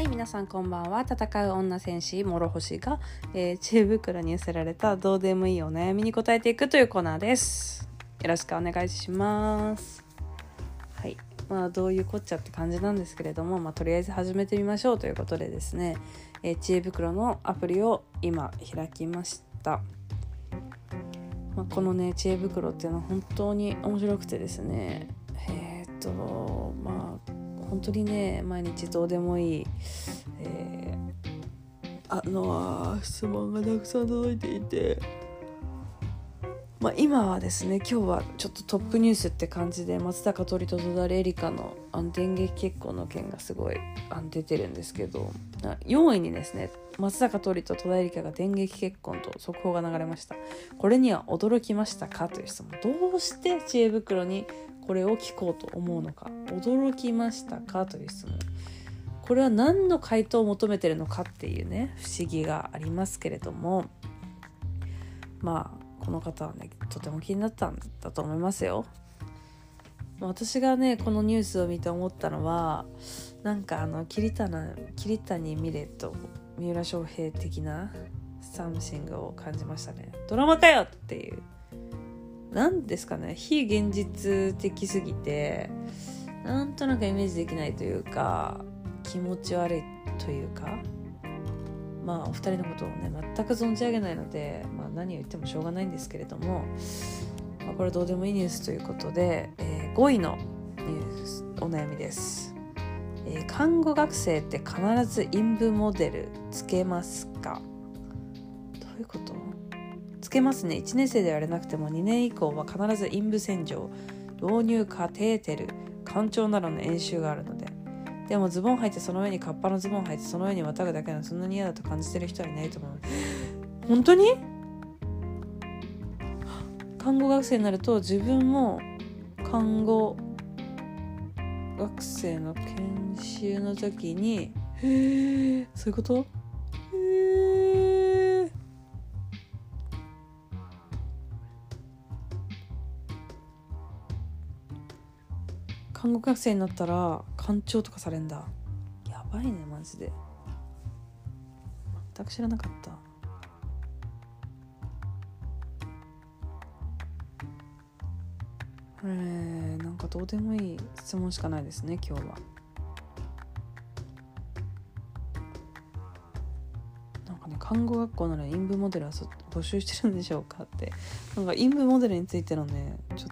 はい皆さんこんばんは。戦う女戦士諸星が、えー、知恵袋に寄せられたどうでもいいお悩みに答えていくというコーナーです。よろしくお願いします。はい。まあどういうこっちゃって感じなんですけれども、まあ、とりあえず始めてみましょうということでですね、えー、知恵袋のアプリを今開きました。まあ、このね知恵袋っていうのは本当に面白くてですね。えー、っとまあ本当にね毎日どうでもいい、えー、あの質問がたくさん届いていて。まあ、今はですね今日はちょっとトップニュースって感じで松坂桃李と戸田恵梨香の電撃結婚の件がすごい出てるんですけど4位にですね松坂桃李と戸田恵梨香が電撃結婚と速報が流れました。これには驚きましたかという質問。どうして知恵袋にこれを聞こうと思うのか。驚きましたかという質問。これは何の回答を求めてるのかっていうね不思議がありますけれども。まあこの方はねとても気になったんだと思いますよ。私がねこのニュースを見て思ったのはなんかあの桐谷桐谷美玲と三浦翔平的なサムシングを感じましたね。ドラマかよっていう何ですかね非現実的すぎてなんとなくイメージできないというか気持ち悪いというかまあお二人のことをね全く存じ上げないので、まあ、何を言ってもしょうがないんですけれども、まあ、これどうでもいいニュースということで、えー、5位のニュースお悩みです、えー、看護学生って必ず陰部モデルつけますか？どういうこと？つけますね。1年生でやれなくても2年以降は必ず陰部洗浄導入カテーテル干潮などの演習があるのででもズボン履いてその上にカッパのズボン履いてその上にまたぐだけのそんなに嫌だと感じてる人はいないと思う。本当に？看護学生になると自分も看護学生の研修の時に。へえそういうこと？看護学生になったら館長とかされんだ。やばいねマジで。全く知らなかった。えー、なんかどうでもいい質問しかないですね今日は。なんかね看護学校なら陰部モデルは募集してるんでしょうかって。なんか陰部モデルについてのねちょっと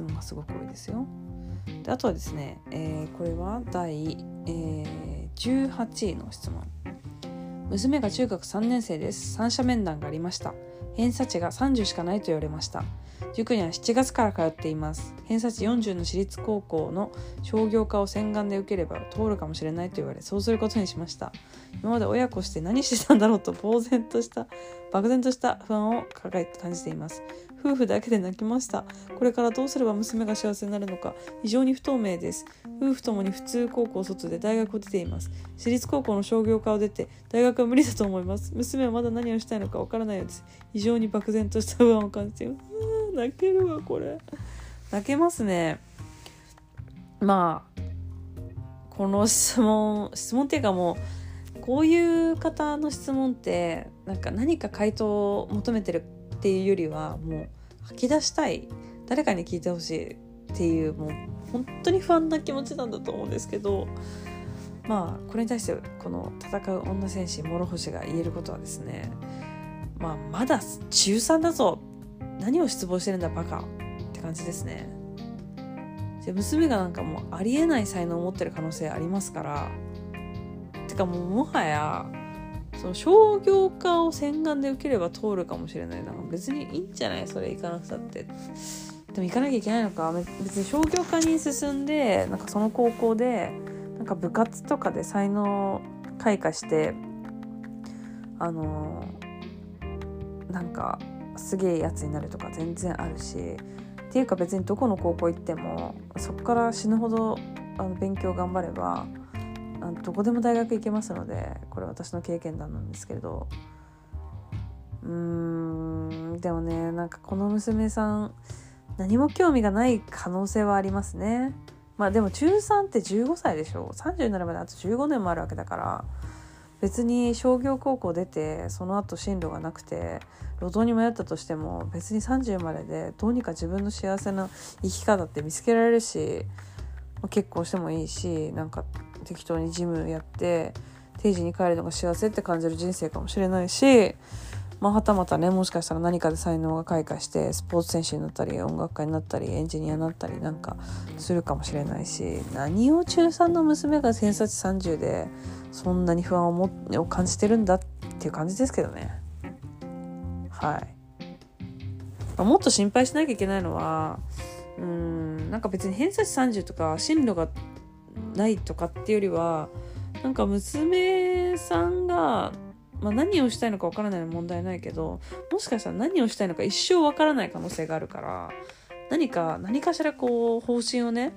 質問がすごく多いですよ。であとはですね、えー、これは第、えー、18位の質問。娘が中学3年生です。三者面談がありました。偏差値が30しかないと言われました。塾には7月から通っています。偏差値40の私立高校の商業科を洗顔で受ければ通るかもしれないと言われ、そうすることにしました。今まで親子して何してたんだろうと呆然とした、漠然とした不安を抱えて感じています。夫婦だけで泣きましたこれからどうすれば娘が幸せになるのか非常に不透明です夫婦ともに普通高校卒で大学を出ています私立高校の商業科を出て大学は無理だと思います娘はまだ何をしたいのかわからないようです非常に漠然とした不安を感じています。泣けるわこれ。泣けますね。まあこの質問質問っていうかもうこういう方の質問ってなんか何か回答を求めてるっていうよりはもう吐き出したい。誰かに聞いてほしいっていうもう本当に不安な気持ちなんだと思うんですけどまあこれに対してこの戦う女戦士諸星が言えることはですねまあまだ中3だぞ。何を失望してるんだバカ。って感じですね。じゃ娘がなんかもうありえない才能を持ってる可能性ありますから。てかもうもはやその商業科を洗顔で受ければ通るかもしれない。なんか別にいいんじゃない？それ行かなくたって。でも行かなきゃいけないのか。別に商業科に進んでなんかその高校でなんか部活とかで才能開花してあのなんかすげえやつになるとか全然あるしっていうか別にどこの高校行ってもそこから死ぬほどあの勉強頑張ればあのどこでも大学行けますのでこれ私の経験談なんですけれど。うーんでもねなんかこの娘さん何も興味がない可能性はありますね。まあでも中3って15歳でしょ。30になるまであと15年もあるわけだから別に商業高校出てその後進路がなくて路頭に迷ったとしても別に30まででどうにか自分の幸せな生き方って見つけられるし、結婚してもいいしなんか適当にジムやって定時に帰るのが幸せって感じる人生かもしれないし、まあ、はたまたねもしかしたら何かで才能が開花してスポーツ選手になったり音楽家になったりエンジニアになったりなんかするかもしれないし何を中3の娘が偏差値30でそんなに不安をもを感じてるんだっていう感じですけどね。はい、まあ、もっと心配しなきゃいけないのはうんなんか別に偏差値30とか進路がないとかっていうよりはなんか娘さんが、まあ、何をしたいのかわからないの問題ないけどもしかしたら何をしたいのか一生わからない可能性があるから何か何かしらこう方針をね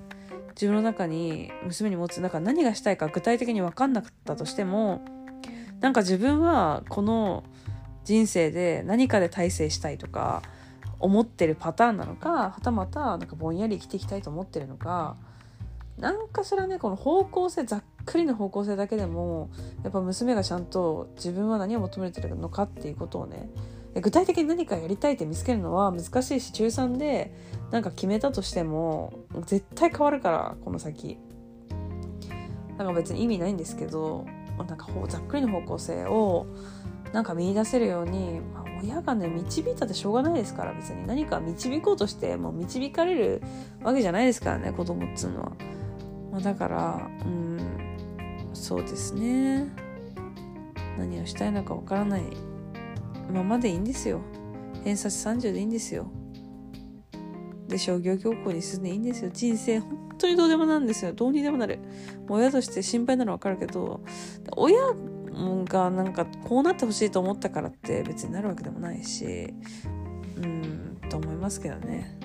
自分の中に娘に持つ中何がしたいか具体的に分かんなかったとしてもなんか自分はこの人生で何かで大成したいとか思ってるパターンなのかはたまたなんかぼんやり生きていきたいと思ってるのか何かしらねこの方向性ざっくりの方向性だけでもやっぱ娘がちゃんと自分は何を求めてるのかっていうことをね具体的に何かやりたいって見つけるのは難しいし中3でなんか決めたとしても絶対変わるからこの先。なんか別に意味ないんですけどなんかざっくりの方向性をなんか見出せるように、まあ、親がね導いたってしょうがないですから別に。何か導こうとしてもう導かれるわけじゃないですからね子供っつうのは、まあ、だからうん。そうですね。何をしたいのかわからないままでいいんですよ。偏差値30でいいんですよ。で商業高校に進んでいいんですよ。人生本当にどうでもなんですよ。どうにでもなる。親として心配なのは分かるけど親がなんかこうなってほしいと思ったからって別になるわけでもないしうんと思いますけどね。